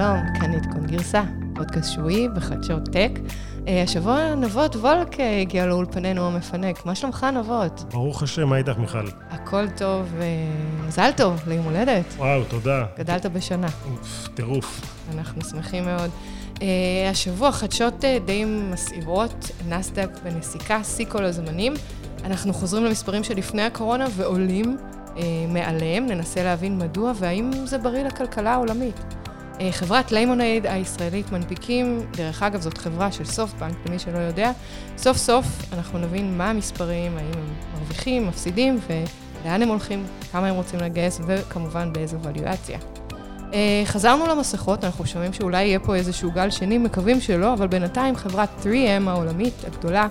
שלום, כאן עדכון גרסה, פודקאסט שבועי בחדשות טק. אה, השבוע נבות וולק אה, הגיע לאולפנינו המפנק. מה שלומך, נבות? ברוך השם, מה איתך, מיכל? הכל טוב, אה, מזל טוב ליום הולדת. וואו, תודה. גדלת בשנה. טירוף. אנחנו שמחים מאוד. השבוע חדשות די מסעירות, נסדק בנסיקה, שיא כל הזמנים. אנחנו חוזרים למספרים שלפני הקורונה ועולים מעליהם, ננסה להבין מדוע והאם זה בריא לכלכלה העולמית. אה, חברת ליימונייד הישראלית מנפיקים, דרך אגב זאת חברה של סופטבנק, למי שלא יודע, סוף סוף אנחנו נבין מה המספרים, האם הם מרוויחים, מפסידים ולאן הם הולכים, כמה הם רוצים לגייס וכמובן באיזו valuation. אה, חזרנו למסכות, אנחנו שומעים שאולי יהיה פה איזשהו גל שני, מקווים שלא, אבל בינתיים חברת 3M העולמית הגדולה,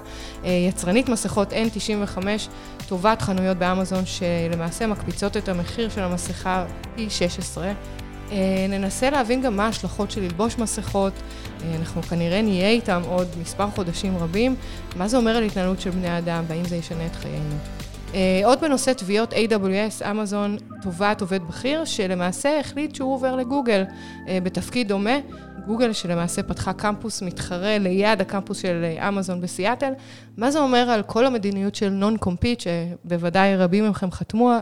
אה, יצרנית מסכות N95, טובת חנויות באמזון שלמעשה מקפיצות את המחיר של המסכה פי 16. אה, ננסה להבין גם מה ההשלכות של ללבוש מסכות, אה, אנחנו כנראה נהיה איתם עוד מספר חודשים רבים, מה זה אומר על התנהלות של בני אדם והאם זה ישנה את חיינו. אה, עוד בנושא תביעות AWS, אמזון תובעת עובד בכיר, שלמעשה החליט שהוא עובר לגוגל בתפקיד דומה. גוגל שלמעשה פתחה קמפוס מתחרה ליד הקמפוס של אמזון בסיאטל. מה זה אומר על כל המדיניות של non-compete, שבוודאי רבים מכם חתמו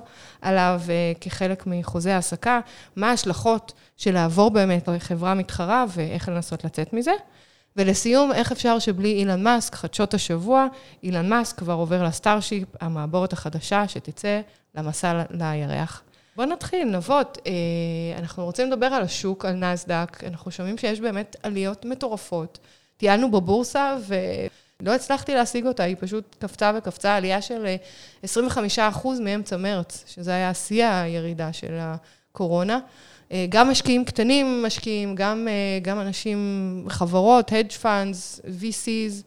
עליו אה, כחלק מחוזה העסקה? מה ההשלכות של לעבור באמת לחברה מתחרה ואיך לנסות לצאת מזה? ולסיום, איך אפשר שבלי אילון מאסק, חדשות השבוע, אילון מאסק כבר עובר לסטארשיפ, המעבורת החדשה שתצא למסע לירח. בואו נתחיל, נבות. אה, אנחנו רוצים לדבר על השוק, על נסדק. אנחנו שומעים שיש באמת עליות מטורפות. טיילנו בבורסה ולא הצלחתי להשיג אותה, היא פשוט קפצה וקפצה, עלייה של 25% אה, מאמצע מרץ, שזה היה שיא הירידה של הקורונה. אה, גם משקיעים קטנים משקיעים, גם, גם אנשים, חברות, hedge funds, VCs.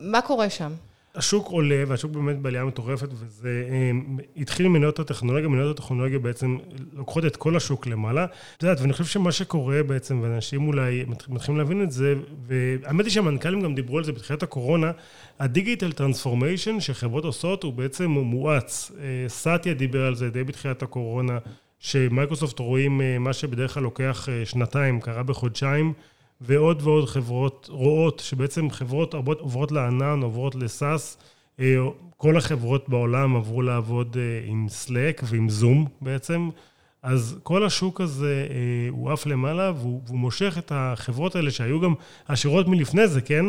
מה קורה שם? השוק עולה, והשוק באמת בעלייה מטורפת, וזה אה, התחיל עם מניות הטכנולוגיה, מניות הטכנולוגיה בעצם לוקחות את כל השוק למעלה. את יודעת, ואני חושב שמה שקורה בעצם, ואנשים אולי מתחילים להבין את זה, והאמת היא שהמנכ"לים גם דיברו על זה בתחילת הקורונה, ה digital transformation שחברות עושות הוא בעצם מואץ. אה, סאטיה דיבר על זה די בתחילת הקורונה, שמייקרוסופט רואים אה, מה שבדרך כלל לוקח שנתיים, קרה בחודשיים. ועוד ועוד חברות רואות שבעצם חברות עוברות לענן, עוברות ל SaaS. אה, כל החברות בעולם עברו לעבוד אה, עם Slack ועם זום בעצם. אז כל השוק הזה אה, הוא עף למעלה והוא, והוא מושך את החברות האלה שהיו גם עשירות מלפני זה, כן?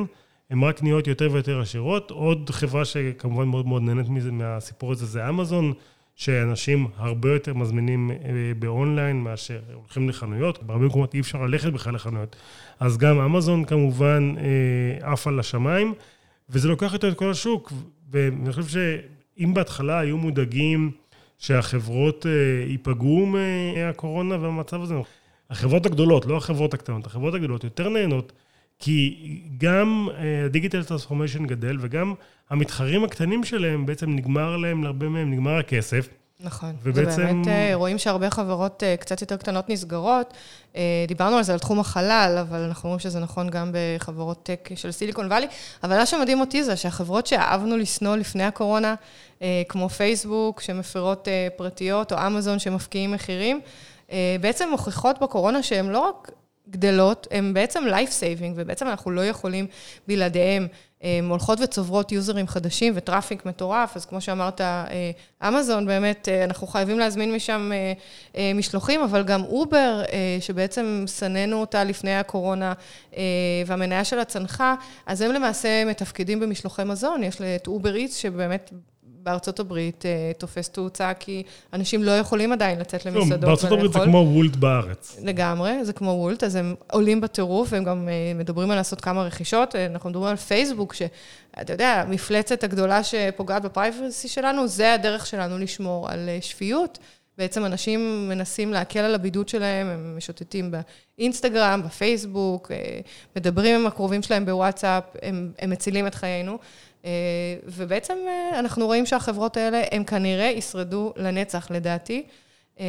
הן רק נהיות יותר ויותר עשירות. עוד חברה שכמובן מאוד מאוד נהנית מזה, מהסיפור הזה זה אמזון. שאנשים הרבה יותר מזמינים אה, באונליין מאשר הולכים לחנויות, בהרבה מקומות אי אפשר ללכת בכלל לחנויות. אז גם אמזון כמובן אה, עף על השמיים, וזה לוקח יותר את כל השוק, ואני חושב שאם בהתחלה היו מודאגים שהחברות אה, ייפגעו מהקורונה והמצב הזה, החברות הגדולות, לא החברות הקטנות, החברות הגדולות יותר נהנות, כי גם ה digital transformation גדל וגם המתחרים הקטנים שלהם, בעצם נגמר להם, להרבה מהם נגמר הכסף. נכון. ובעצם... זה באמת, אה, רואים שהרבה חברות אה, קצת יותר קטנות נסגרות. אה, דיברנו על זה, על תחום החלל, אבל אנחנו רואים שזה נכון גם בחברות tech של סיליקון וואלי. אבל מה שמדהים אותי זה שהחברות שאהבנו לשנוא לפני הקורונה, כמו פייסבוק, שמפרות פרטיות, או אמזון שמפקיעים מחירים, בעצם מוכיחות בקורונה שהן לא רק גדלות, הן בעצם life saving, ובעצם אנחנו לא יכולים בלעדיהן. הן הולכות וצוברות יוזרים חדשים ו traffic מטורף, אז כמו שאמרת, אה, אמזון, באמת, אה, אנחנו חייבים להזמין משם אה, משלוחים, אבל גם אובר, שבעצם שנאנו אותה לפני הקורונה, והמניה שלה צנחה, אז הם למעשה מתפקדים במשלוחי מזון, יש את אובר איטס, שבאמת בארצות הברית אה, תופס תאוצה, כי אנשים לא יכולים עדיין לצאת לא, למסעדות. בארצות הברית זה כמו וולט בארץ. לגמרי, זה כמו וולט, אז הם עולים בטירוף, והם גם אה, מדברים על לעשות כמה רכישות. אה, אנחנו מדברים על פייסבוק, שאתה יודע, המפלצת הגדולה שפוגעת ב privacy שלנו, זה הדרך שלנו לשמור על שפיות. בעצם אנשים מנסים להקל על הבידוד שלהם, הם משוטטים באינסטגרם, בפייסבוק, מדברים עם הקרובים שלהם בוואטסאפ, הם, הם מצילים את חיינו. אה, ובעצם אה, אנחנו רואים שהחברות האלה, הם כנראה ישרדו לנצח, לדעתי. אה,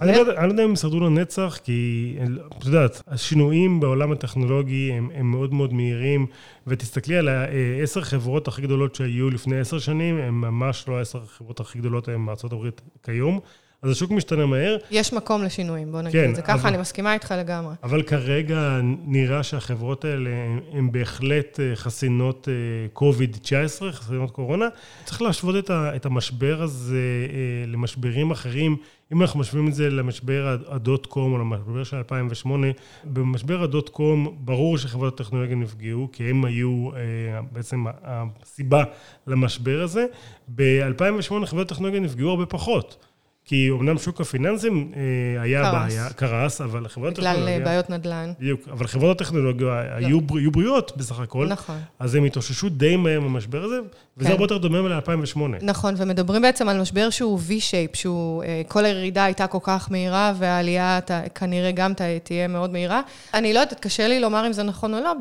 אני לא יודע אם הם ישרדו לנצח, כי את יודעת, השינויים בעולם הטכנולוגי הם, הם מאוד מאוד מהירים, ותסתכלי על העשר חברות הכי גדולות שהיו לפני עשר שנים, הן ממש לא העשר החברות הכי גדולות היום הברית כיום. אז השוק משתנה מהר. יש מקום לשינויים, בוא נגיד כן, את זה ככה, אבל- אני מסכימה איתך לגמרי. אבל כרגע נראה שהחברות האלה הן בהחלט אה, חסינות קוביד-19, חסינות קורונה. צריך להשוות את ה- את המשבר הזה אה, למשברים אחרים. אם אנחנו משווים את זה למשבר הד- הדוט קום או למשבר של 2008, במשבר הדוט קום ברור שחברות הטכנולוגיה נפגעו, כי הם היו אה, בעצם הסיבה למשבר הזה. ב-2008 חברות הטכנולוגיה נפגעו הרבה פחות. כי אמנם שוק הפיננסים אה, היה קרס. בעיה, קרס, אבל חברות בגלל הטכנולוגיה... אה, בעיות נדל"ן. בדיוק, אבל חברות הטכנולוגיה היו, בר- היו בריאות בסך הכל, נכון. אז הם התאוששו די מהר מהמשבר הזה, וזה כן. הרבה יותר דומה ל-2008. נכון, ומדברים בעצם על משבר שהוא V-shape, שהוא, אה, כל הירידה הייתה כל כך מהירה, והעלייה ת- כנראה גם ת- תהיה מאוד מהירה. אני לא יודעת, קשה לי לומר אם זה נכון או לא,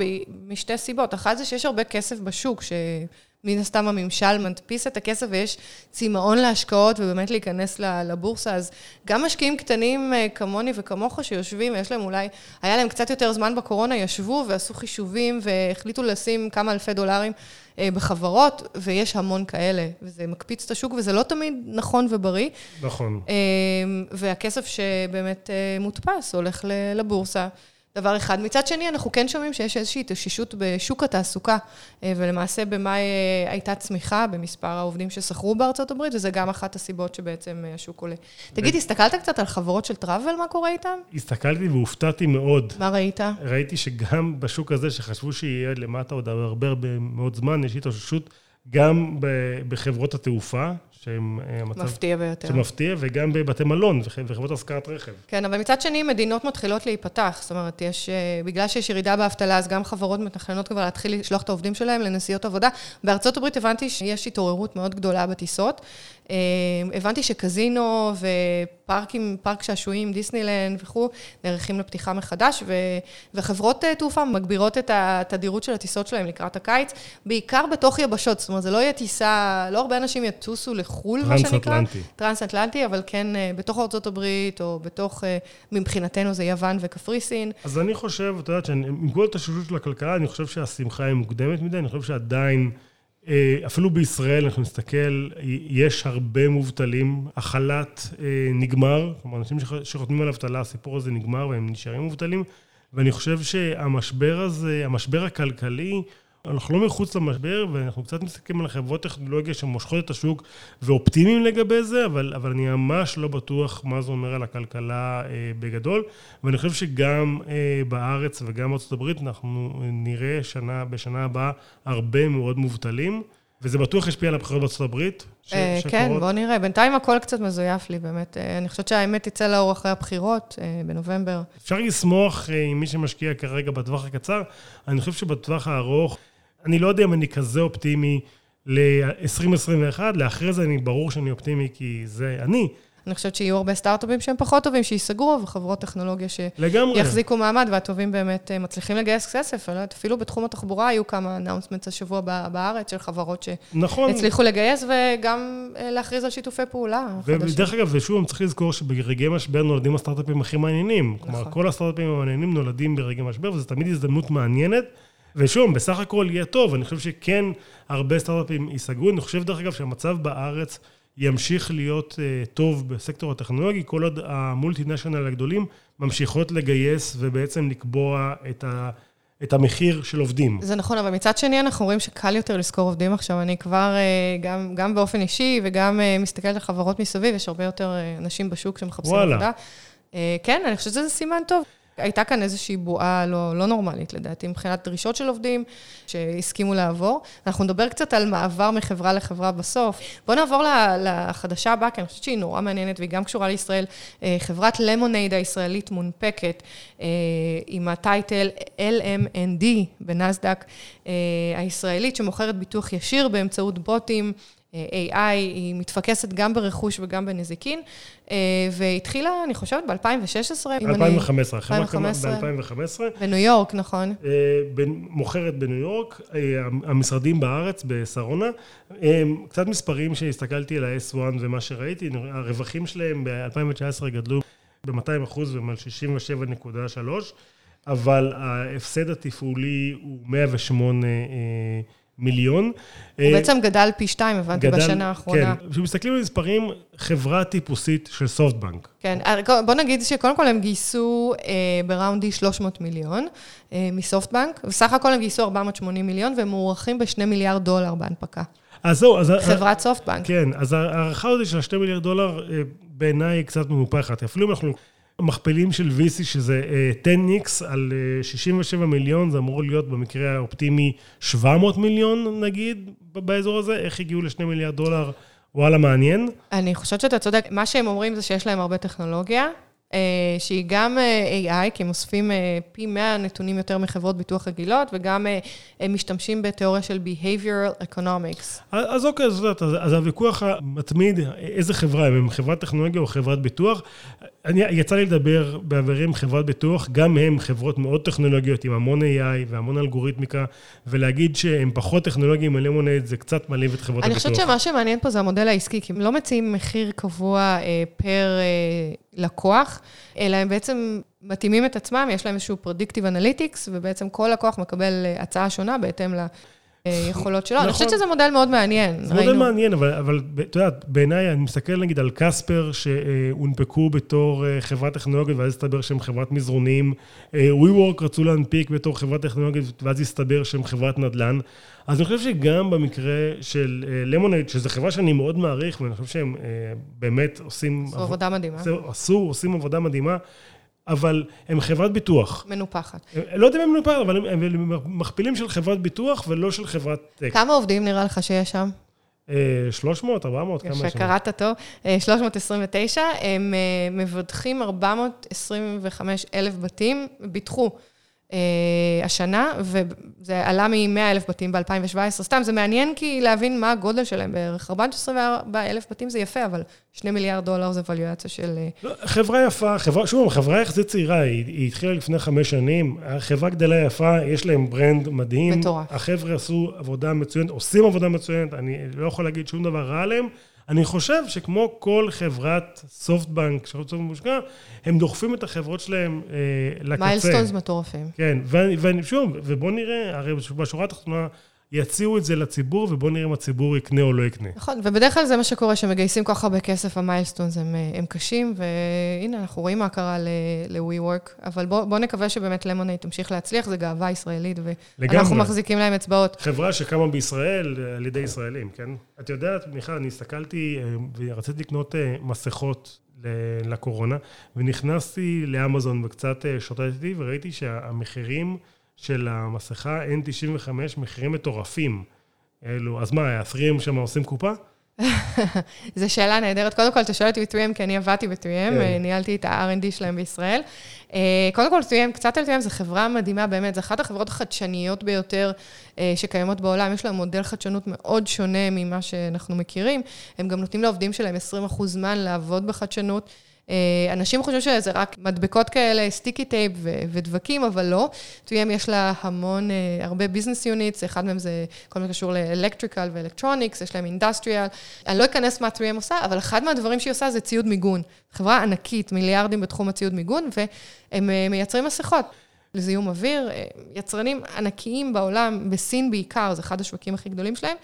משתי סיבות. אחת זה שיש הרבה כסף בשוק, שמן הסתם הממשל מדפיס את הכסף ויש צמאון להשקעות ובאמת להיכנס לבורסה, אז גם משקיעים קטנים אה, כמוני וכמוך שיושבים, ויש להם אולי, היה להם קצת יותר זמן בקורונה, ישבו ועשו חישובים והחליטו לשים כמה אלפי דולרים אה, בחברות, ויש המון כאלה, וזה מקפיץ את השוק, וזה לא תמיד נכון ובריא. נכון. אה, והכסף שבאמת מודפס הולך לבורסה. דבר אחד. מצד שני, אנחנו כן שומעים שיש איזושהי התאוששות בשוק התעסוקה, אה, ולמעשה במאי אה, הייתה צמיחה במספר העובדים ששכרו בארצות הברית, וזה גם אחת הסיבות שבעצם אה, השוק עולה. תגיד, הסתכלת קצת על חברות של טראבל, מה קורה איתן? הסתכלתי והופתעתי מאוד. מה ראית? ראיתי שגם בשוק הזה, שחשבו שיהיה למטה עוד הרבה הרבה מאוד זמן, יש התאוששות גם בחברות התעופה, שהן אה. מפתיע ביותר. שמפתיע, וגם בבתי מלון וח- וחברות השכרת רכב. כן, אבל מצד שני, מדינות מתחילות להיפתח. זאת אומרת, יש, אה, בגלל שיש ירידה באבטלה, אז גם חברות מתכננות כבר להתחיל לשלוח את העובדים שלהם לנסיעות עבודה. בארצות הברית הבנתי שיש התעוררות מאוד גדולה בטיסות. אה, הבנתי שקזינו ופארקים, פארק שעשועים, דיסנילנד וכו', נערכים לפתיחה מחדש, ו, וחברות אה, תעופה מגבירות את התדירות של הטיסות שלהם לקראת הקיץ, בעיקר בתוך יבשות. זאת אומרת, זה לא יהיה טיסה, לא הרבה אנשים יטוסו לחו"ל, מה שנקרא. טרנס-אטלנטי. טרנס-אטלנטי, אבל כן אה, בתוך ארצות הברית, או בתוך, אה, מבחינתנו זה יוון וקפריסין. אז אני חושב, את יודעת, שאני- עם כל התאוששות של הכלכלה, אני חושב שהשמחה היא מוקדמת מדי, אני חושב שעדיין, אפילו בישראל, אנחנו נסתכל, יש הרבה מובטלים, החל"ת אה, נגמר, כלומר, אנשים שח- שחותמים על אבטלה, הסיפור הזה נגמר והם נשארים מובטלים, ואני חושב שהמשבר הזה, המשבר הכלכלי, אנחנו לא מחוץ למשבר, ואנחנו קצת מסתכלים על חברות טכנולוגיה שמושכות את השוק ואופטימיים לגבי זה, אבל, אבל אני ממש לא בטוח מה זה אומר על הכלכלה אה, בגדול. ואני חושב שגם אה, בארץ וגם בארצות הברית אנחנו נראה שנה, בשנה הבאה הרבה מאוד מובטלים, וזה בטוח ישפיע על הבחירות בארצות הברית. ש- אה, כן, שקורות. בוא נראה. בינתיים הכל קצת מזויף לי, באמת. אה, אני חושבת שהאמת תצא לאור אחרי הבחירות אה, בנובמבר. אפשר לשמוח אה, עם מי שמשקיע כרגע בטווח הקצר. אני חושב שבטווח הארוך, אני לא יודע אם אני כזה אופטימי ל-2021, לאחרי זה אני ברור שאני אופטימי כי זה אני, אני חושבת שיהיו הרבה סטארט-אפים שהם פחות טובים, שייסגרו, וחברות טכנולוגיה. שיחזיקו מעמד, והטובים באמת אה, מצליחים לגייס כסף. לא אפילו בתחום התחבורה היו כמה אנאונסמנטס השבוע בארץ של חברות נכון. שהצליחו לגייס, וגם אה, להכריז על שיתופי פעולה חדשים. ודרך אגב, ושוב, צריך לזכור שברגעי משבר נולדים הסטארט-אפים הכי מעניינים. כלומר, נכון. כל הסטארט-אפים המעניינים נולדים ברגעי משבר, וזו תמיד הזדמנות מעניינת. ושוב, בסך הכל יהיה טוב, אני חושב שכן, הרבה סטארט-אפים ייסגרו. אני חושב, דרך אגב, שהמצב בארץ ימשיך להיות uh, טוב בסקטור הטכנולוגי, כל עוד המולטינשיונל הגדולים ממשיכות לגייס ובעצם לקבוע את, ה, את המחיר של עובדים. זה נכון, אבל מצד שני אנחנו רואים שקל יותר לשכור עובדים עכשיו. אני כבר, אה, גם, גם באופן אישי וגם אה, מסתכלת על חברות מסביב, יש הרבה יותר אה, אנשים בשוק שמחפשים וואלה. עבודה. אה, כן, אני חושבת שזה סימן טוב. הייתה כאן איזושהי בועה לא, לא נורמלית, לדעתי, מבחינת דרישות של עובדים שהסכימו לעבור. אנחנו נדבר קצת על מעבר מחברה לחברה בסוף. בואו נעבור לחדשה הבאה, כי אני חושבת שהיא נורא מעניינת והיא גם קשורה לישראל. אה, חברת למונייד הישראלית מונפקת אה, עם הטייטל LMND בנסדק אה, הישראלית, שמוכרת ביטוח ישיר באמצעות בוטים. AI, היא מתפקסת גם ברכוש וגם בנזיקין, אה, והתחילה, אני חושבת, ב-2016, אם אני... 2015, החברה קמה 2015. ב-2015. בניו יורק, נכון? אה, מוכרת בניו יורק, אה, המשרדים בארץ, בשרונה. קצת מספרים שהסתכלתי על ה-S1 ומה שראיתי, הרווחים שלהם ב-2019 גדלו ב-200 אחוז והם על 67.3, אבל ההפסד התפעולי הוא 108 אה, מיליון. הוא בעצם גדל פי שתיים, הבנתי, גדל, בשנה האחרונה. כן, כשמסתכלים על מספרים, חברה טיפוסית של סופטבנק. כן, בוא נגיד שקודם כל הם גייסו אה, בראונדי 300 מיליון אה, מסופטבנק, וסך הכל הם גייסו 480 מיליון, והם מוערכים ב-2 מיליארד דולר בהנפקה. אז זהו, אז... חברת סופטבנק. כן, אז ההערכה הזאת של ה-2 מיליארד דולר, אה, בעיניי היא קצת מנופחת. אפילו אם אנחנו מכפלים של VC, שזה 10x על 67 מיליון, זה אמור להיות במקרה האופטימי 700 מיליון, נגיד, באזור הזה. איך הגיעו ל-2 מיליארד דולר? וואלה, מעניין. אני חושבת שאתה צודק. מה שהם אומרים זה שיש להם הרבה טכנולוגיה, אה, שהיא גם אה, AI, כי הם אוספים אה, פי 100 נתונים יותר מחברות ביטוח רגילות, וגם הם משתמשים בתיאוריה של Behavioral Economics. אז אוקיי, אז, אז, אז הוויכוח המתמיד, איזה חברה, הם חברת טכנולוגיה או חברת ביטוח, אני, יצא לי לדבר בעברי עם חברת ביטוח, גם הם חברות מאוד טכנולוגיות עם המון AI והמון אלגוריתמיקה, ולהגיד שהם פחות טכנולוגיים מלמונייד, זה קצת מעליב את חברות אני הביטוח. אני חושבת שמה שמעניין פה זה המודל העסקי, כי הם לא מציעים מחיר קבוע אה, פר אה, לקוח, אלא הם בעצם מתאימים את עצמם, יש להם איזשהו Predictive Analytics, ובעצם כל לקוח מקבל אה, הצעה שונה בהתאם ל... יכולות שלו. אני חושבת נכון. שזה מודל מאוד מעניין. זה מודל מעניין, אבל את יודעת, בעיניי, אני מסתכל נגיד על קספר, שהונפקו בתור אה, חברת טכנולוגית, ואז הסתבר שהם חברת מזרונים. אה, WeWork רצו להנפיק בתור חברת טכנולוגית, ואז הסתבר שהם חברת נדל"ן. אז אני חושב שגם במקרה של למונייד, אה, שזו חברה שאני מאוד מעריך, ואני חושב שהם באמת עושים... עשו עבודה מדהימה. עשו, עושים עבודה מדהימה. אבל הם חברת ביטוח. מנופחת. לא יודע אם הם מנופחת, אבל הם, הם מכפילים של חברת ביטוח ולא של חברת טק. כמה עובדים נראה לך שיש שם? 300, 400, כמה שם? שקראת טוב, 329. הם אה, מבטחים 425 אלף בתים, ביטחו. אה, השנה, וזה עלה מ-100 אלף בתים ב-2017. סתם, זה מעניין כי להבין מה הגודל שלהם בערך. 424 אלף בתים זה יפה, אבל 2 מיליארד דולר זה ווליואציה של... אה, לא, חברה יפה, חברה, שוב, חברה יחסית צעירה, היא, היא התחילה לפני חמש שנים, החברה גדלה יפה, יש להם ברנד מדהים. מטורף. החבר'ה עשו עבודה מצוינת, עושים עבודה מצוינת, אני לא יכול להגיד שום דבר רע עליהם. אני חושב שכמו כל חברת סופטבנק שרוצה מושקע, הם דוחפים את החברות שלהם אה, לקצה. milestones מטורפים. כן, ואני, שוב, ובוא נראה, הרי בשורה התחתונה... יציעו את זה לציבור, ובואו נראה אם הציבור יקנה או לא יקנה. נכון, ובדרך כלל זה מה שקורה, שמגייסים כל כך הרבה כסף, ה milestones הם, אה, הם קשים, והנה, אנחנו רואים מה קרה ל-WeWork, אבל בואו בוא נקווה שבאמת ליימונייד תמשיך להצליח, זו גאווה ישראלית, ואנחנו. מחזיקים להם אצבעות. חברה שקמה בישראל אה, על ידי ישראלים, כן? את יודעת, מיכל, אני הסתכלתי אה, ורציתי לקנות מסכות לקורונה, ונכנסתי לאמזון וקצת שוטטתי, וראיתי שהמחירים... של המסכה N95 מחירים מטורפים. אלו, אז מה, ה-3M שם עושים קופה? זו שאלה נהדרת. קודם כל, אתה שואל אותי ב-3M, כי אני עבדתי ב-3M, כן. ניהלתי את ה-R&D שלהם בישראל. אה, קודם כל, 3M, קצת על 3M, זו חברה מדהימה באמת, זו אחת החברות החדשניות ביותר אה, שקיימות בעולם. יש להם מודל חדשנות מאוד שונה ממה שאנחנו מכירים. הם גם נותנים לעובדים שלהם 20% זמן לעבוד בחדשנות. אה, אנשים חושבים שזה רק מדבקות כאלה, sticky tape ודבקים, אבל לא. 3M יש לה המון, אה, הרבה business units, אחד מהם זה כל מה שקשור ל electrical ו electronics, יש להם industrial. אני לא אכנס מה 3M עושה, אבל אחד מהדברים שהיא עושה זה ציוד מיגון. חברה ענקית, מיליארדים בתחום הציוד מיגון, והם אה, מייצרים מסכות. לזיהום אוויר, יצרנים ענקיים בעולם, בסין בעיקר, זה אחד השווקים הכי גדולים שלהם.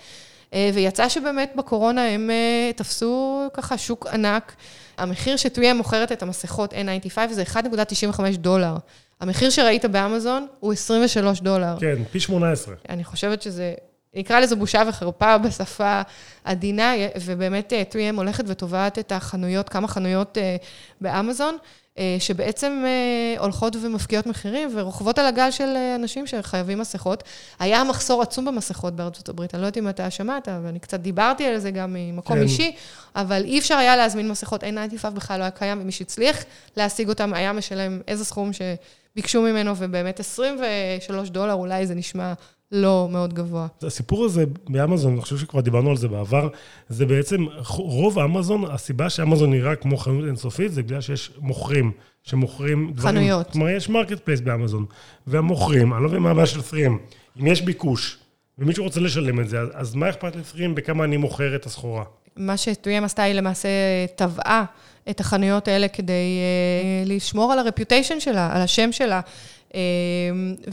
ויצא שבאמת בקורונה הם תפסו ככה שוק ענק. המחיר שטויה מוכרת את המסכות N95 זה 1.95 דולר. המחיר שראית באמזון הוא 23 דולר. כן, פי 18. אני חושבת שזה, נקרא לזה בושה וחרפה בשפה עדינה, ובאמת 3M הולכת ותובעת את החנויות, כמה חנויות אה, באמזון. אה, שבעצם אה, הולכות ומפקיעות מחירים ורוכבות על הגל של אה, אנשים שחייבים מסכות. היה מחסור עצום במסכות בארצות הברית, אני לא יודעת אם אתה שמעת, ואני קצת דיברתי על זה גם ממקום כן. אישי, אבל אי אפשר היה להזמין מסכות, N95 בכלל לא היה קיים, ומי שהצליח להשיג אותם היה משלם איזה סכום שביקשו ממנו, ובאמת 23 דולר, אולי זה נשמע לא מאוד גבוה. הסיפור הזה באמזון, אני חושב שכבר דיברנו על זה בעבר, זה בעצם, רוב אמזון, הסיבה שאמזון נראה כמו חנות אינסופית, זה בגלל שיש מוכרים שמוכרים דברים. חנויות. כלומר, יש marketplace באמזון, והמוכרים, אני לא מבין מה הבעיה של פרים, אם יש ביקוש, ומישהו רוצה לשלם את זה, אז מה אכפת לפרים בכמה אני מוכר את הסחורה? מה שטויים עשתה היא למעשה טבעה את החנויות האלה כדי uh, לשמור על הרפיוטיישן שלה, על השם שלה.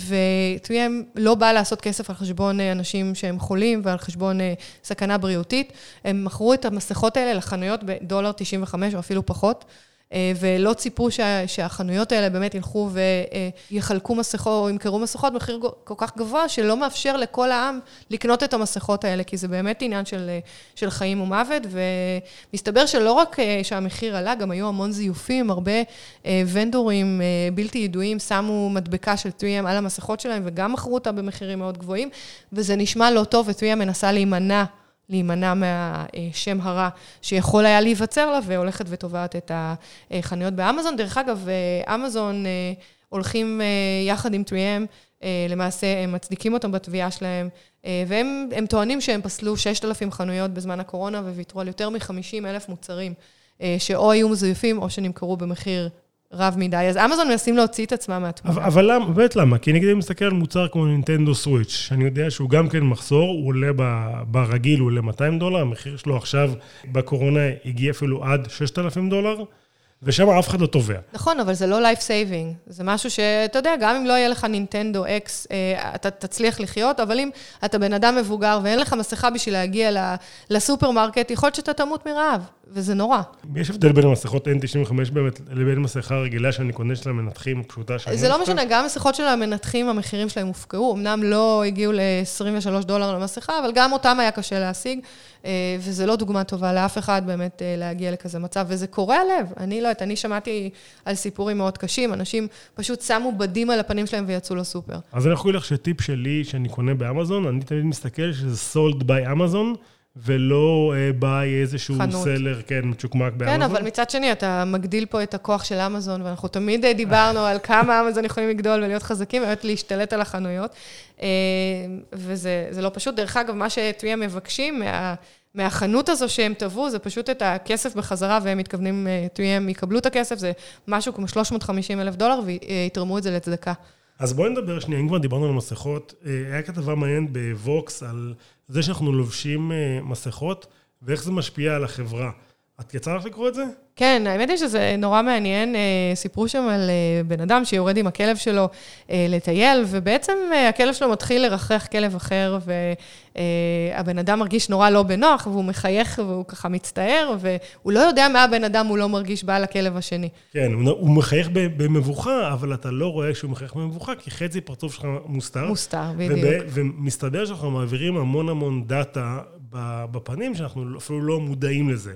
ו-3M לא בא לעשות כסף על חשבון אנשים שהם חולים ועל חשבון סכנה בריאותית. הם מכרו את המסכות האלה לחנויות בדולר 95 או אפילו פחות. אה, ולא ציפו שה, שהחנויות האלה באמת ילכו ויחלקו מסכות או ימכרו מסכות במחיר כל כך גבוה, שלא מאפשר לכל העם לקנות את המסכות האלה, כי זה באמת עניין של, של חיים ומוות, ומסתבר שלא רק אה, שהמחיר עלה, גם היו המון זיופים, הרבה אה, ונדורים בלתי ידועים שמו מדבקה של 3M על המסכות שלהם, וגם מכרו אותה במחירים מאוד גבוהים, וזה נשמע לא טוב, ו-3M מנסה להימנע. להימנע מהשם הרע שיכול היה להיווצר לה, והולכת ותובעת את החנויות באמזון. דרך אגב, אמזון אה, הולכים אה, יחד עם 3M, אה, למעשה הם מצדיקים אותם בתביעה שלהם, והם טוענים שהם פסלו 6,000 חנויות בזמן הקורונה וויתרו על יותר מ-50 אלף מוצרים, שאו היו מזויפים או שנמכרו במחיר רב מדי, אז אמזון מנסים להוציא את עצמם מהתמונה. אבל למה, באמת למה? כי נגיד אני מסתכל על מוצר כמו נינטנדו סוויץ', שאני יודע שהוא גם כן מחסור, הוא עולה ברגיל, הוא עולה 200 דולר, המחיר שלו עכשיו בקורונה הגיע אפילו עד 6,000 דולר. ושם אף אחד לא תובע. נכון, אבל זה לא life saving. זה משהו שאתה יודע, גם אם לא יהיה לך נינטנדו אקס, אה, אתה תצליח לחיות, אבל אם אתה בן אדם מבוגר ואין לך מסכה בשביל להגיע לסופרמרקט, יכול להיות שאתה תמות מרעב, וזה נורא. יש הבדל בין המסכות N95 באמת לבין מסכה רגילה שאני קונה של המנתחים, פשוטה שאני... זה לא משנה, גם מסכות של המנתחים, המחירים שלהם הופקעו. אמנם לא הגיעו ל-23 דולר למסכה, אבל גם אותם היה קשה להשיג. אה, וזה לא דוגמה טובה לאף אחד באמת אה, להגיע לכזה מצב, וזה קורע לב. אני לא יודעת, אני שמעתי על סיפורים מאוד קשים, אנשים פשוט שמו בדים על הפנים שלהם ויצאו לסופר. אז אני יכול להגיד לך שטיפ שלי, שאני קונה באמזון, אני תמיד מסתכל שזה sold by אמזון. ולא uh, ביי איזשהו חנות. סלר, כן, מצ'וקמק באמזון. כן, אבל מצד שני, אתה מגדיל פה את הכוח של אמזון, ואנחנו תמיד דיברנו על כמה אמזון יכולים לגדול ולהיות חזקים, ובאמת להשתלט על החנויות. וזה לא פשוט. דרך אגב, מה שטויה מבקשים מה... מהחנות הזו שהם תבעו, זה פשוט את הכסף בחזרה, והם מתכוונים, אה, הם יקבלו את הכסף, זה משהו כמו 350 אלף דולר, ויתרמו את זה לצדקה. אז בואי נדבר שנייה, אם כבר דיברנו על מסכות, אה, היה כתבה מעניינת בווקס על זה שאנחנו לובשים אה, מסכות, ואיך זה משפיע על החברה. את יצא לך לקרוא את זה? כן, האמת היא שזה נורא מעניין. אה, סיפרו שם על אה, בן אדם שיורד עם הכלב שלו אה, לטייל, ובעצם הכלב שלו מתחיל לרחח כלב אחר, והבן אדם מרגיש נורא לא בנוח, והוא מחייך והוא ככה מצטער, והוא לא יודע מה הבן אדם הוא לא מרגיש בעל הכלב השני. כן, הוא מחייך במבוכה, אבל אתה לא רואה שהוא מחייך במבוכה, כי חצי פרצוף שלך מוסתר. מוסתר, בדיוק. ומסתבר שאנחנו מעבירים המון המון דאטה בפנים, שאנחנו אפילו לא מודעים לזה.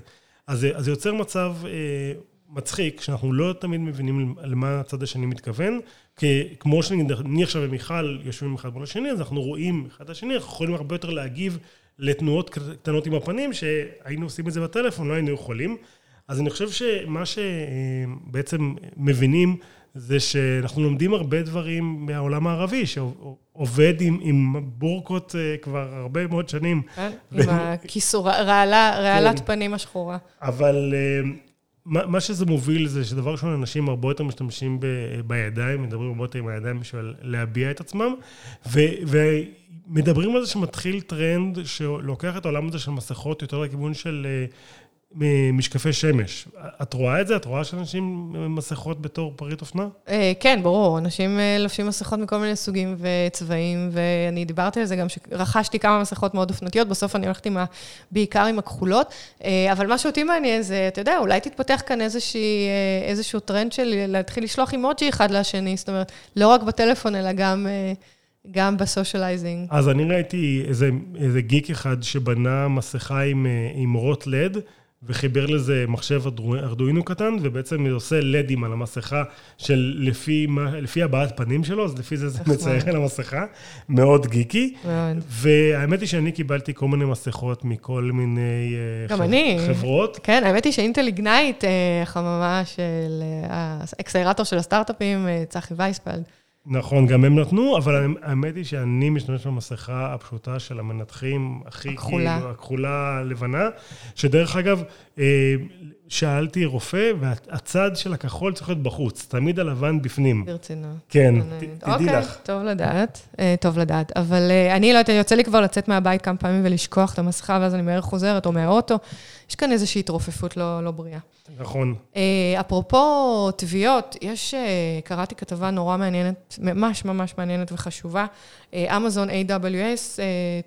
אז זה יוצר מצב אה, מצחיק, שאנחנו לא תמיד מבינים למה הצד השני מתכוון, כי כמו שאני עכשיו ומיכל יושבים אחד מול השני, אז אנחנו רואים אחד את השני, אנחנו יכולים הרבה יותר להגיב לתנועות קטנות עם הפנים, שהיינו עושים את זה בטלפון, לא היינו יכולים. אז אני חושב שמה שבעצם מבינים זה שאנחנו לומדים הרבה דברים מהעולם הערבי, שעובד עם, עם בורקות אה, כבר הרבה מאוד שנים. כן, ו... עם הכיסור, רעלת כן. פנים השחורה. אבל אה, מה, מה שזה מוביל זה שדבר ראשון, אנשים הרבה יותר משתמשים ב, בידיים, מדברים הרבה יותר עם הידיים בשביל להביע את עצמם, ו, ומדברים על זה שמתחיל טרנד שלוקח את העולם הזה של מסכות יותר לכיוון של משקפי שמש. את רואה את זה? את רואה שאנשים מסכות בתור פריט אופנה? אה, כן, ברור. אנשים אה, לובשים מסכות מכל מיני סוגים וצבעים, ואני דיברתי על זה גם, שרכשתי כמה מסכות מאוד אופנתיות, בסוף אני הולכת עם ה... בעיקר עם הכחולות. אה, אבל מה שאותי מעניין זה, אתה יודע, אולי תתפתח כאן איזושהי, איזשהו טרנד של להתחיל לשלוח אימוג'י אחד לשני, זאת אומרת, לא רק בטלפון, אלא גם... גם ב-socializing. אז אני ראיתי איזה, איזה גיק אחד שבנה מסכה עם, עם rot LED, וחיבר לזה מחשב ארדואינו קטן, ובעצם עושה LED-ים על המסכה של לפי, לפי הבעת פנים שלו, אז לפי זה זה מצייר על המסכה, מאוד גיקי. מאוד. והאמת היא שאני קיבלתי כל מיני מסכות מכל מיני אה, גם ח... אני. חברות. כן, האמת היא שאינטל איגנייט, החממה של אה, האקסלרטור של הסטארט-אפים, אה, צחי וייספלד. נכון, גם הם נתנו, אבל האמת היא שאני משתמש במסכה הפשוטה של המנתחים, הכי הכחולה. כאילו, הכחולה לבנה, שדרך אגב, אה, שאלתי רופא, והצד של הכחול צריך להיות בחוץ, תמיד הלבן בפנים. ברצינות. כן, תדעי לך, אוקיי. טוב לדעת, אה, טוב לדעת. אבל אה, אני לא יודעת, יוצא לי כבר לצאת מהבית כמה פעמים ולשכוח את המסכה, ואז אני מהר חוזרת, או מהאוטו. יש כאן איזושהי התרופפות לא, לא בריאה. נכון. אפרופו תביעות, יש, קראתי כתבה נורא מעניינת ממש ממש מעניינת וחשובה. אמזון AWS,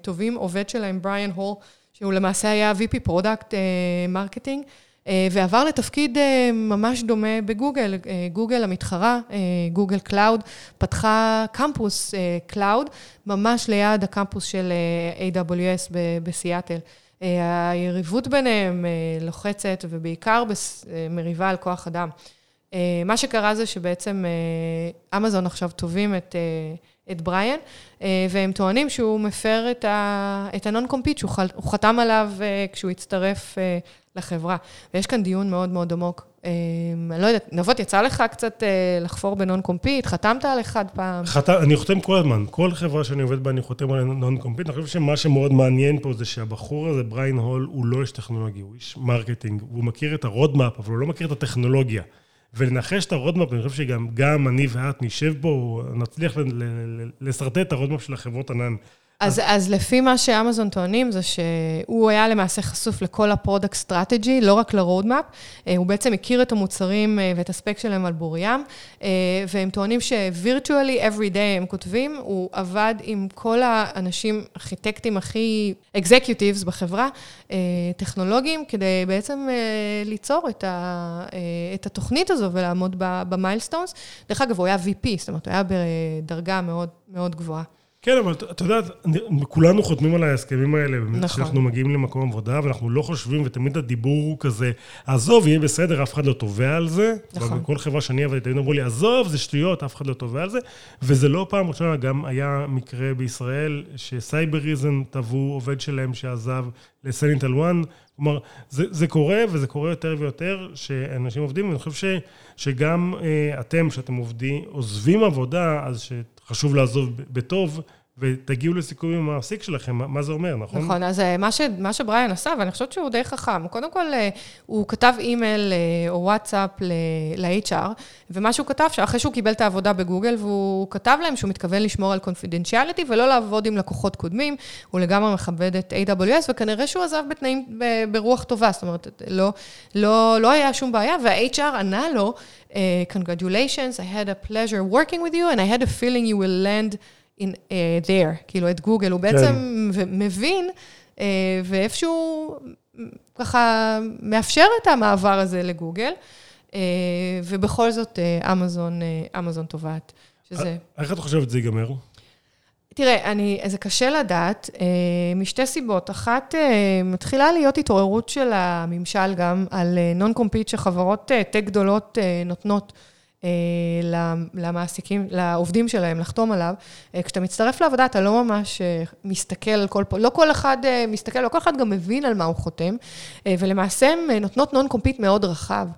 תובעים עובד שלהם, בריאן הול, שהוא למעשה היה VP product marketing. ועבר לתפקיד ממש דומה בגוגל. גוגל המתחרה, Google Cloud, פתחה קמפוס cloud, ממש ליד הקמפוס של AWS בסיאטל. היריבות ביניהם לוחצת, ובעיקר מריבה על כוח אדם. מה שקרה זה שבעצם אמזון עכשיו תובעים את, את בריאן, והם טוענים שהוא מפר את ה-non-compete שהוא חתם עליו כשהוא הצטרף לחברה. ויש כאן דיון מאוד מאוד עמוק. אני לא יודעת, נבות, יצא לך קצת לחפור ב-non-compete? חתמת על אחד פעם? חת... אני חותם כל הזמן. כל חברה שאני עובד בה, אני חותם על non-compete. אני חושב שמה שמאוד מעניין פה זה שהבחור הזה, בריין הול, הוא לא איש טכנולוגי, הוא איש marketing, והוא מכיר את ה-roadmap, אבל הוא לא מכיר את הטכנולוגיה. ולנחש את ה-roadmap, אני חושב שגם אני ואת נשב פה, נצליח לשרטט את ה-roadmap של החברות ענן. אז, אז לפי מה שאמזון טוענים, זה שהוא היה למעשה חשוף לכל ה-product strategy, לא רק ל-roadmap. הוא בעצם הכיר את המוצרים ואת הספק שלהם על בוריים, והם טוענים ש-virtually every day, הם כותבים, הוא עבד עם כל האנשים, ארכיטקטים הכי executives בחברה, טכנולוגיים, כדי בעצם ליצור את, ה, את התוכנית הזו ולעמוד ב-milestones. דרך אגב, הוא היה VP, זאת אומרת, הוא היה בדרגה מאוד מאוד גבוהה. כן, אבל את יודעת, כולנו חותמים על ההסכמים האלה, נכון. כשאנחנו מגיעים למקום עבודה, ואנחנו לא חושבים, ותמיד הדיבור הוא כזה, עזוב, יהיה בסדר, אף אחד לא תובע על זה. נכון. בכל חברה שאני עבדתי, תמיד אמרו לי, עזוב, זה שטויות, אף אחד לא תובע על זה. וזה לא פעם ראשונה, גם היה מקרה בישראל, שסייבריזן תבעו עובד שלהם שעזב לסניטל 1. כלומר, זה, זה קורה, וזה קורה יותר ויותר, שאנשים עובדים, ואני חושב ש, שגם אה, אתם, שאתם עובדים, עוזבים עבודה, אז שחשוב לעזוב בטוב, ותגיעו לסיכום עם המעסיק שלכם, מה זה אומר, נכון? נכון, אז מה, ש, מה שבריאן עשה, ואני חושבת שהוא די חכם, קודם כל, הוא כתב אימייל או וואטסאפ ל-HR, ומה שהוא כתב, שאחרי שהוא קיבל את העבודה בגוגל, והוא כתב להם שהוא מתכוון לשמור על קונפידנציאליטי, ולא לעבוד עם לקוחות קודמים, הוא לגמרי מכבד את AWS, וכנראה שהוא עזב בתנאים, ברוח טובה, זאת אומרת, לא, לא, לא היה שום בעיה, וה-HR ענה לו, Congratulations, I had a pleasure working with you, and I had a feeling you will land in, uh, there, כאילו את גוגל, הוא בעצם כן. מבין, uh, ואיפשהו ככה מאפשר את המעבר הזה לגוגל, uh, ובכל זאת אמזון, uh, אמזון תובעת, שזה... איך את חושבת שזה ייגמר? תראה, אני, זה קשה לדעת, uh, משתי סיבות. אחת, אה, מתחילה להיות התעוררות של הממשל גם על non-compete שחברות tech גדולות uh, נותנות. למעסיקים, לעובדים שלהם, לחתום עליו. כשאתה מצטרף לעבודה, אתה לא ממש מסתכל על כל... לא כל אחד מסתכל, לא כל אחד גם מבין על מה הוא חותם, ולמעשה הן נותנות non-compete מאוד רחב.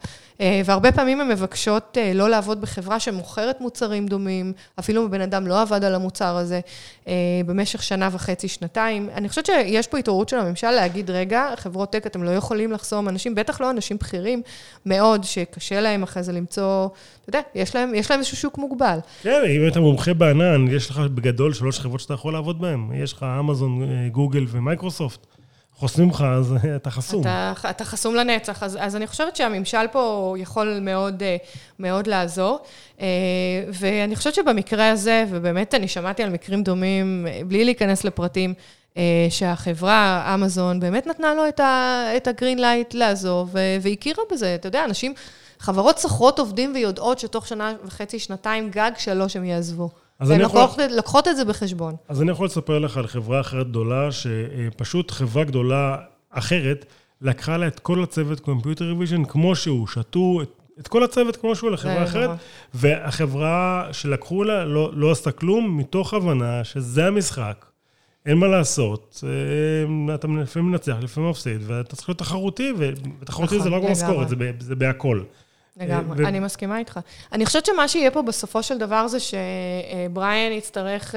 והרבה פעמים הן מבקשות לא לעבוד בחברה שמוכרת מוצרים דומים, אפילו אם בן אדם לא עבד על המוצר הזה במשך שנה וחצי, שנתיים. אני חושבת שיש פה התעוררות של הממשל להגיד, רגע, חברות tech, אתם לא יכולים לחסום אנשים, בטח לא אנשים בכירים מאוד, שקשה להם אחרי זה למצוא, אתה יודע, יש להם, יש להם איזשהו שוק מוגבל. כן, אם אתה מומחה בענן, יש לך בגדול שלוש חברות שאתה יכול לעבוד בהן. יש לך אמזון, גוגל ומייקרוסופט. חוסמים לך, אז אתה חסום. אתה, אתה חסום לנצח, אז, אז אני חושבת שהממשל פה יכול מאוד, מאוד לעזור. ואני חושבת שבמקרה הזה, ובאמת אני שמעתי על מקרים דומים, בלי להיכנס לפרטים, שהחברה, אמזון, באמת נתנה לו את ה-green light לעזוב, והכירה בזה. אתה יודע, אנשים, חברות שוכרות עובדים ויודעות שתוך שנה וחצי, שנתיים, גג שלוש הם יעזבו. והן יכול... לוקחות את זה בחשבון. אז אני יכול לספר לך על חברה אחרת גדולה, שפשוט חברה גדולה אחרת, לקחה לה את כל הצוות computer vision כמו שהוא, שתו את, את כל הצוות כמו שהוא לחברה אחרת, והחברה שלקחו לה לא, לא עשתה כלום, מתוך הבנה שזה המשחק. אין מה לעשות, אתה לפעמים מנצח, לפעמים מפסיד, ואתה צריך להיות תחרותי, ותחרותי נכון, זה לא רק משכורת, זה, זה בהכל. לגמרי, ו... אני מסכימה איתך. אני חושבת שמה שיהיה פה בסופו של דבר זה שבריאן יצטרך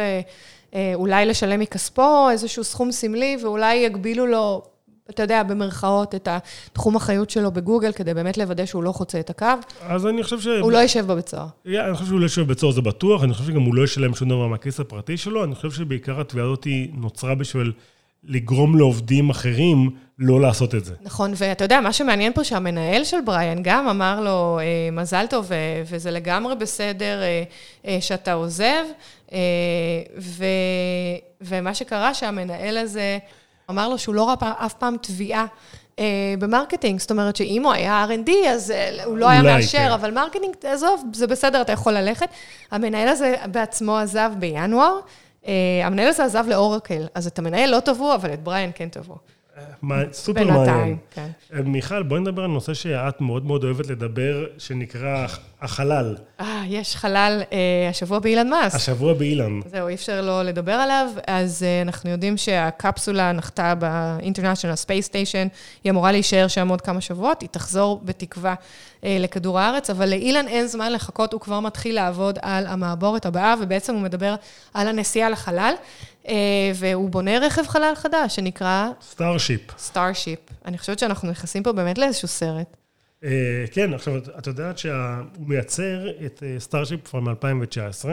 אולי לשלם מכספו איזשהו סכום סמלי, ואולי יגבילו לו, אתה יודע, במרכאות, את התחום החיות שלו בגוגל, כדי באמת לוודא שהוא לא חוצה את הקו. אז אני חושב ש... הוא לא יישב בבית סוהר. Yeah, אני חושב שהוא לא יישב בבית סוהר, זה בטוח. אני חושב שגם הוא לא ישלם שום דבר מהכיס הפרטי שלו. אני חושב שבעיקר התביעה הזאת נוצרה בשביל... לגרום לעובדים אחרים לא לעשות את זה. נכון, ואתה יודע, מה שמעניין פה שהמנהל של בריאן גם אמר לו, אה, מזל טוב, וזה לגמרי בסדר אה, אה, שאתה עוזב, ו, ומה שקרה שהמנהל הזה אמר לו שהוא לא ראה אף פעם תביעה. ב-marketing, זאת אומרת שאם הוא היה R&D, אז הוא לא היה מאשר, כן. אבל marketing, עזוב, זה בסדר, אתה יכול ללכת. המנהל הזה בעצמו עזב בינואר, המנהל הזה עזב לאורקל, אז את המנהל לא תבעו, אבל את בריאן כן תבעו. סופר מעניין. כן. אה, מיכל, בואי נדבר על נושא שאת מאוד מאוד אוהבת לדבר, שנקרא החלל. אה, יש חלל אה, השבוע באילון מאסק. השבוע באילון. זהו, אי אפשר לא לדבר עליו. אז אה, אנחנו יודעים שהקפסולה נחתה ב-International Space Station, היא אמורה להישאר שם עוד כמה שבועות, היא תחזור בתקווה אה, לכדור הארץ, אבל לאילון אין זמן לחכות, הוא כבר מתחיל לעבוד על המעבורת הבאה, ובעצם הוא מדבר על הנסיעה לחלל. אה, והוא בונה רכב חלל חדש שנקרא... Starship. Starship. אני חושבת שאנחנו נכנסים פה באמת לאיזשהו סרט. אה, כן, עכשיו, את יודעת שהוא מייצר את Starship כבר מ-2019,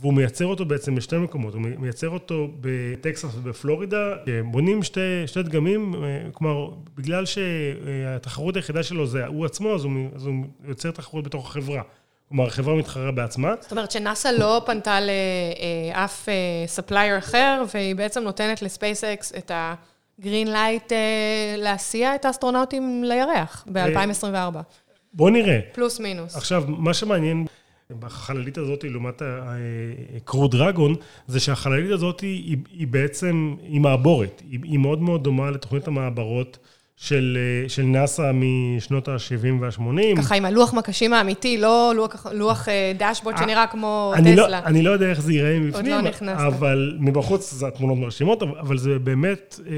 והוא מייצר אותו בעצם בשתי מקומות. הוא מייצר אותו בטקסס ובפלורידה, בונים שתי, שתי דגמים, כלומר, בגלל שהתחרות היחידה שלו זה הוא עצמו, אז הוא, אז הוא יוצר תחרות בתוך החברה. כלומר, החברה מתחרה בעצמה. זאת אומרת שנאסא לא פנתה לאף supplier אה, אחר, והיא בעצם נותנת לספייסקס את ה-green light אה, להסיע את האסטרונאוטים לירח ב-2024. בוא נראה. פלוס מינוס. עכשיו, מה שמעניין בחללית הזאת, לעומת קרו דרגון, זה שהחללית הזאת היא, היא בעצם, היא מעבורת. היא, היא מאוד מאוד דומה לתוכנית המעברות. של, אה, של נאס"א משנות ה-70 וה-80. ככה עם הלוח מקשים האמיתי, לא לוח, לוח אה, דשבורד שנראה כמו אני לא- טסלה. לא, אני לא יודע איך זה ייראה מבפנים, עוד לא. אבל מבחוץ זה התמונות מרשימות, אבל זה באמת אה,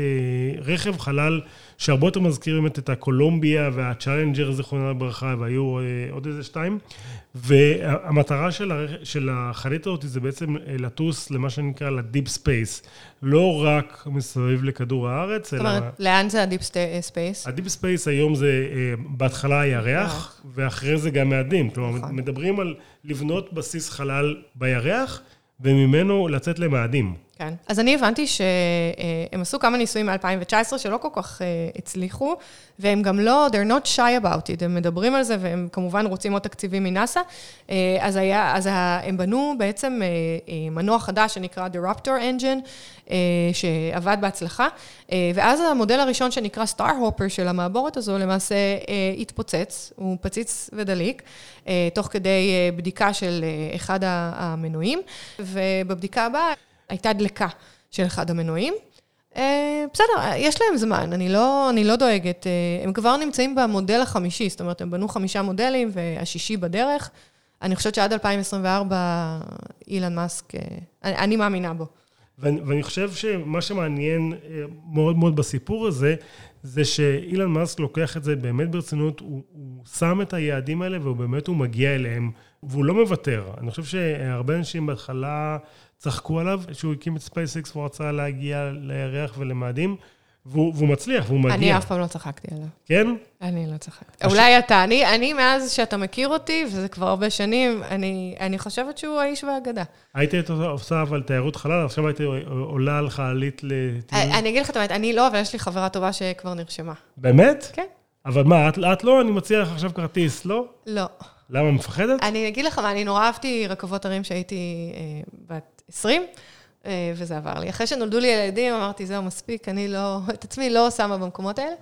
רכב חלל שהרבה יותר מזכיר באמת את הקולומביה והצ'אלנג'ר, זיכרונה לברכה, והיו אה, עוד איזה שתיים. והמטרה של, הרכ... של החללית הזאת זה בעצם אה, לטוס למה שנקרא ל deep space. לא רק מסביב לכדור הארץ, אלא... זאת אומרת, לאן זה ה deep space? ה deep space היום זה אה, בהתחלה הירח, ואחרי זה גם מאדים. כלומר, נכון. מדברים על לבנות בסיס חלל בירח, וממנו לצאת למאדים. כן. אז אני הבנתי שהם עשו כמה ניסויים מ-2019 שלא כל כך אה, הצליחו, והם גם לא, they're not shy about it, הם מדברים על זה, והם כמובן רוצים עוד תקציבים מנאסא. אה, אז, היה, אז הם בנו בעצם אה, מנוע חדש שנקרא The Raptor Engine, שעבד בהצלחה, ואז המודל הראשון שנקרא Star Hopper של המעבורת הזו, למעשה התפוצץ, הוא פציץ ודליק, תוך כדי בדיקה של אחד המנועים, ובבדיקה הבאה... הייתה דלקה של אחד המנועים. אה, בסדר, יש להם זמן, אני לא, אני לא דואגת. אה, הם כבר נמצאים במודל החמישי, זאת אומרת, הם בנו חמישה מודלים והשישי בדרך. אני חושבת שעד 2024 אילן מאסק, אה, אני, אני מאמינה בו. ואני, ואני חושב שמה שמעניין מאוד מאוד בסיפור הזה, זה שאילן מאסק לוקח את זה באמת ברצינות, הוא, הוא שם את היעדים האלה והוא באמת, הוא מגיע אליהם, והוא לא מוותר. אני חושב שהרבה אנשים בהתחלה צחקו עליו, שהוא הקים את ספייסקס והוא רצה להגיע לירח ולמאדים, והוא, והוא מצליח, והוא מגיע. אני אף פעם לא צחקתי עליו. כן? אני לא צחקתי. הש... אולי אתה, אני, אני מאז שאתה מכיר אותי, וזה כבר הרבה שנים, אני, אני חושבת שהוא האיש והאגדה. הייתי עושה אבל תיירות חלל, עכשיו הייתי עולה על חללית לטיול. אני אגיד לך את האמת, אני לא, אבל יש לי חברה טובה שכבר נרשמה. באמת? כן. אבל מה, את, את לא? אני מציע לך עכשיו כרטיס, לא? לא. למה, מפחדת? אני אגיד לך מה, אני נורא אהבתי רכבות הרים שהייתי אה, בת 20, אה, וזה עבר לי. אחרי שנולדו לי ילדים, אמרתי, זהו, מספיק, אני לא, את עצמי לא שמה במקומות האלה.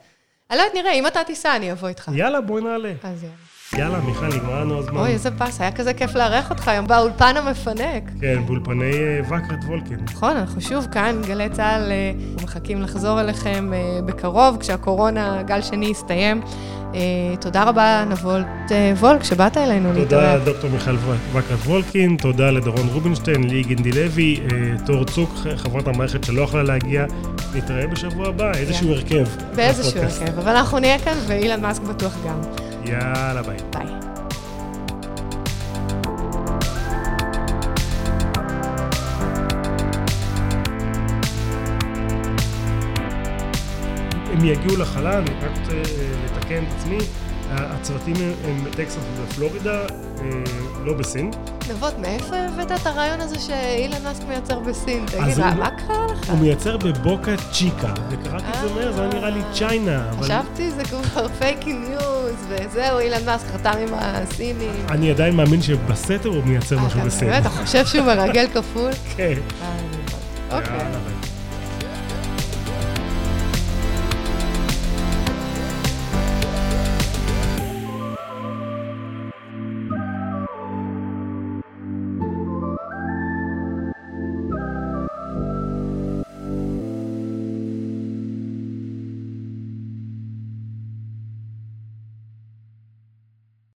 אני לא יודעת, נראה, אם אתה תיסע, אני אבוא איתך. יאללה, בואי נעלה. אז יאללה. יאללה, מיכל, נגמר לנו הזמן. אוי, איזה פס, היה כזה כיף לארח אותך היום באולפן המפנק. כן, באולפני אה, וקרת וולקין. נכון, אנחנו שוב כאן, גלי צה"ל, אה, מחכים לחזור אליכם בקרוב, כשהקורונה, גל שני יסתיים. אה, תודה רבה, נבות אה, וולק, שבאת אלינו להתארח. תודה, דוקטור מיכל וקרת וולקין, תודה לדורון רובינשטיין, לי גינדי לוי, אה, תור צוק, חברת המערכת שלא יכלה להגיע. נתראה בשבוע הבא, איזשהו הרכב. באיזשהו הרכב, אבל אנחנו נהיה כאן, ואילון מאסק בטוח גם. יאללה, ביי. ביי. הם יגיעו לחלל, אני רק רוצה לתקן את עצמי, הצוותים הם בטקסס ובפלורידה, אה, לא בסין. נבות, מאיפה הבאת את הרעיון הזה שאילון מאסק מייצר בסין? תגיד, מה קרה לך? הוא מייצר בבוקה צ'יקה, וקראתי את זה מהר, זה היה נראה לי China. חשבתי, זה כבר fake news, וזהו, אילון מאסק חתם עם הסינים. אני עדיין מאמין שבסתר הוא מייצר משהו בסין. אתה חושב שהוא מרגל כפול? כן. אוקיי.